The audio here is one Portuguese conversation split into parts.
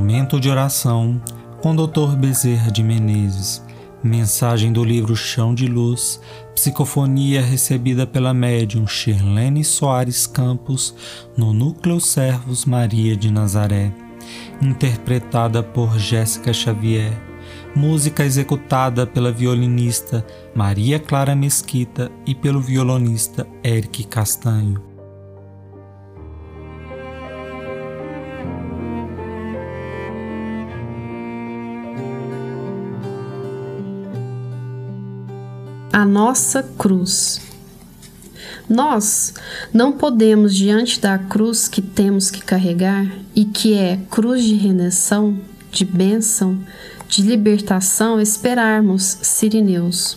Momento de oração com Dr. Bezerra de Menezes. Mensagem do livro Chão de Luz, psicofonia recebida pela médium Shirlene Soares Campos no Núcleo Servos Maria de Nazaré, interpretada por Jéssica Xavier. Música executada pela violinista Maria Clara Mesquita e pelo violonista Eric Castanho. A nossa cruz. Nós não podemos, diante da cruz que temos que carregar e que é cruz de redenção, de bênção, de libertação, esperarmos sirineus.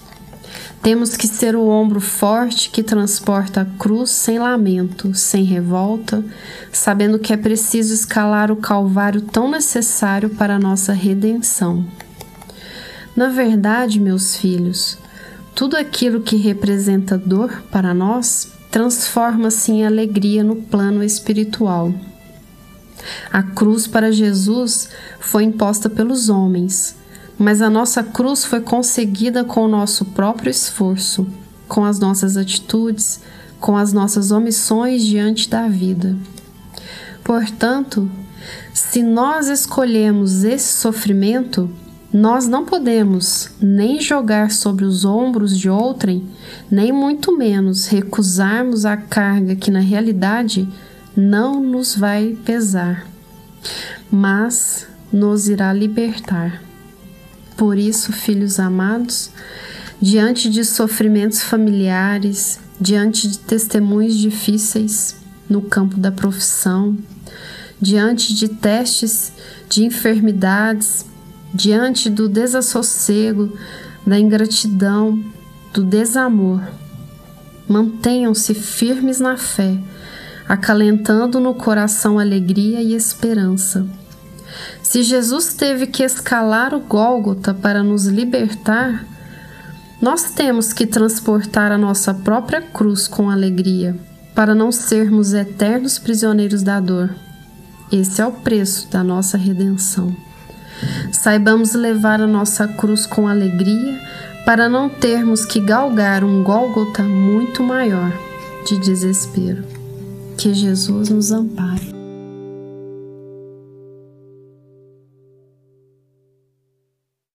Temos que ser o ombro forte que transporta a cruz sem lamento, sem revolta, sabendo que é preciso escalar o calvário tão necessário para a nossa redenção. Na verdade, meus filhos, tudo aquilo que representa dor para nós transforma-se em alegria no plano espiritual. A cruz para Jesus foi imposta pelos homens, mas a nossa cruz foi conseguida com o nosso próprio esforço, com as nossas atitudes, com as nossas omissões diante da vida. Portanto, se nós escolhemos esse sofrimento, nós não podemos nem jogar sobre os ombros de outrem, nem muito menos recusarmos a carga que na realidade não nos vai pesar, mas nos irá libertar. Por isso, filhos amados, diante de sofrimentos familiares, diante de testemunhos difíceis no campo da profissão, diante de testes de enfermidades, diante do desassossego, da ingratidão, do desamor. Mantenham-se firmes na fé, acalentando no coração alegria e esperança. Se Jesus teve que escalar o Gólgota para nos libertar, nós temos que transportar a nossa própria cruz com alegria, para não sermos eternos prisioneiros da dor. Esse é o preço da nossa redenção. Saibamos levar a nossa cruz com alegria para não termos que galgar um Gólgota muito maior de desespero. Que Jesus nos ampare.